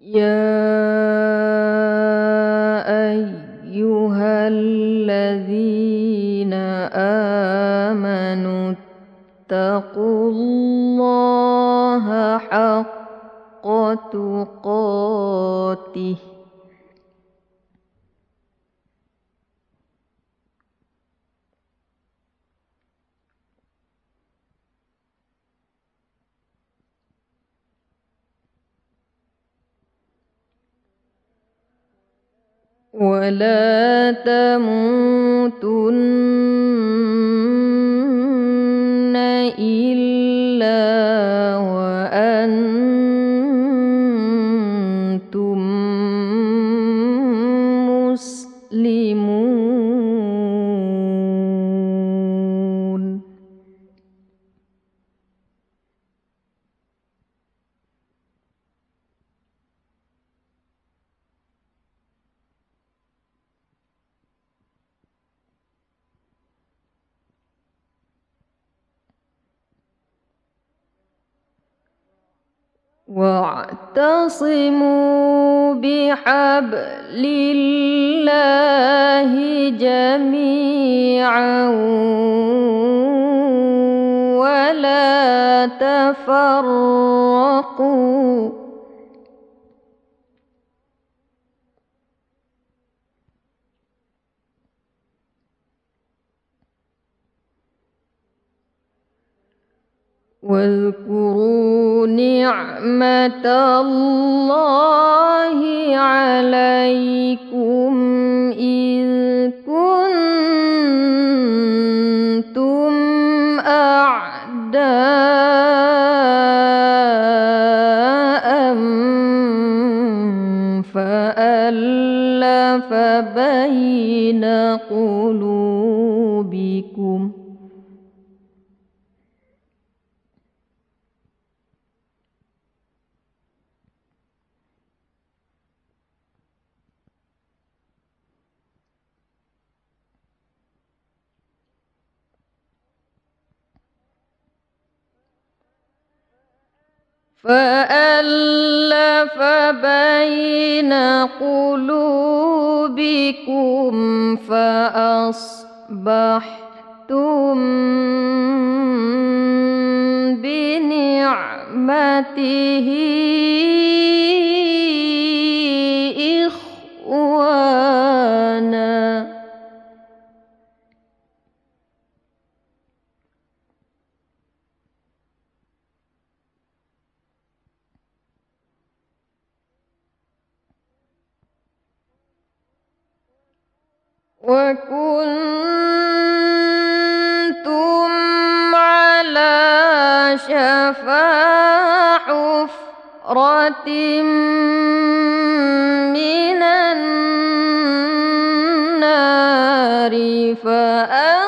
耶 ولا تموتن واعتصموا بحبل الله جميعا ولا تفرقوا. واذكروا نعمة الله عليكم إذ كنتم أعداء فألف بين قلوبكم فألف بين قلوبكم فأصبحتم بنعمته وكنتم على شفا حفرة من النار فأنقذكم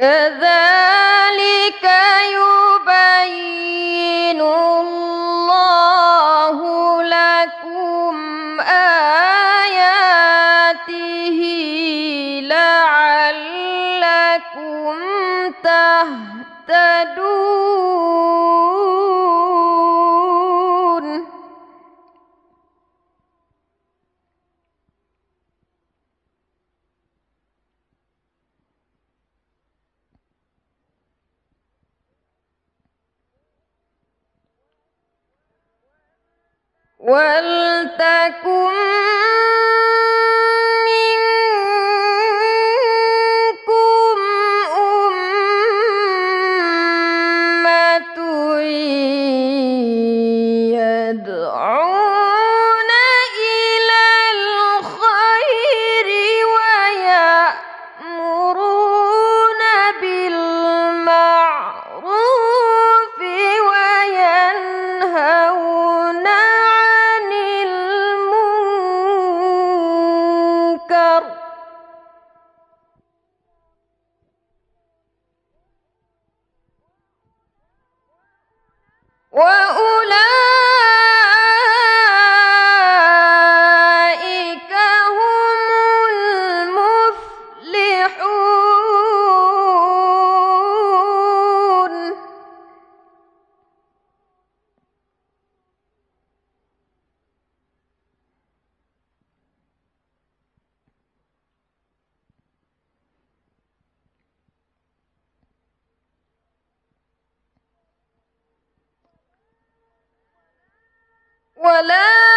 كذلك يبين ولتكن ولا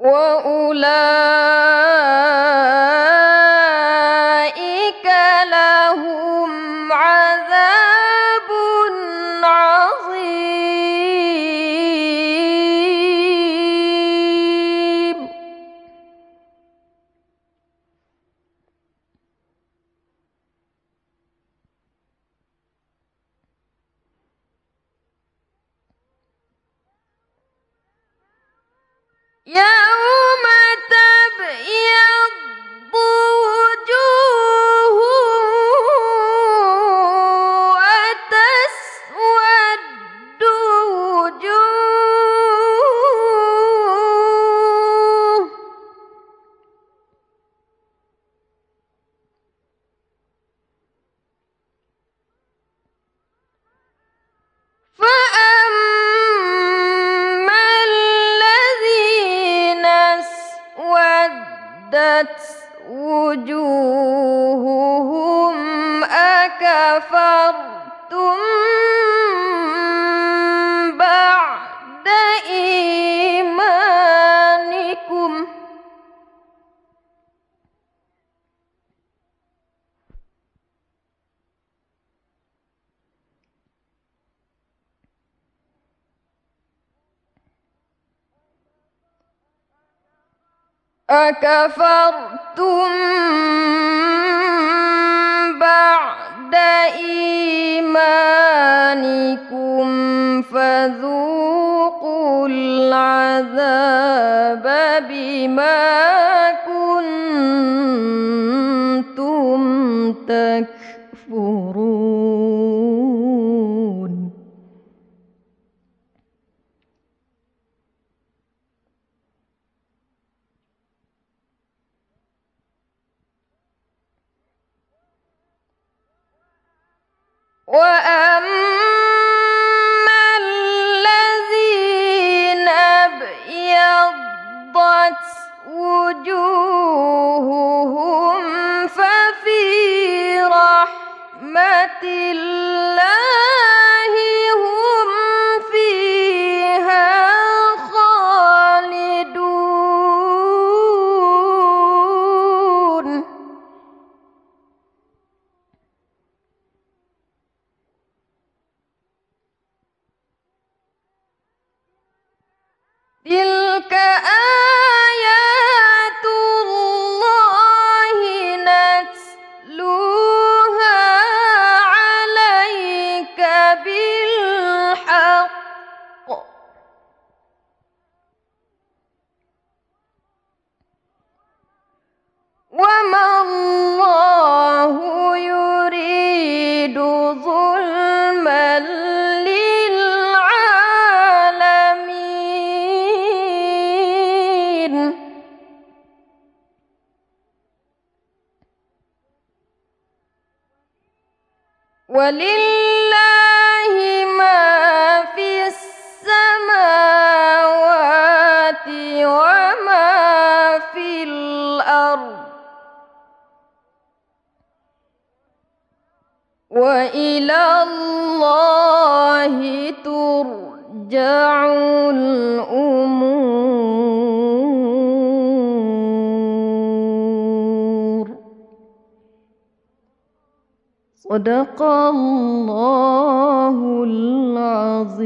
وأولئك Yeah. أكفرتم بعد إيمانكم فذوقوا العذاب بما كنتم واما الذين ابيضت وجوههم ففي رحمه الله ولله ما في السماوات وما في الأرض. وإلى الله ترجع الأمور. صدق الله العظيم.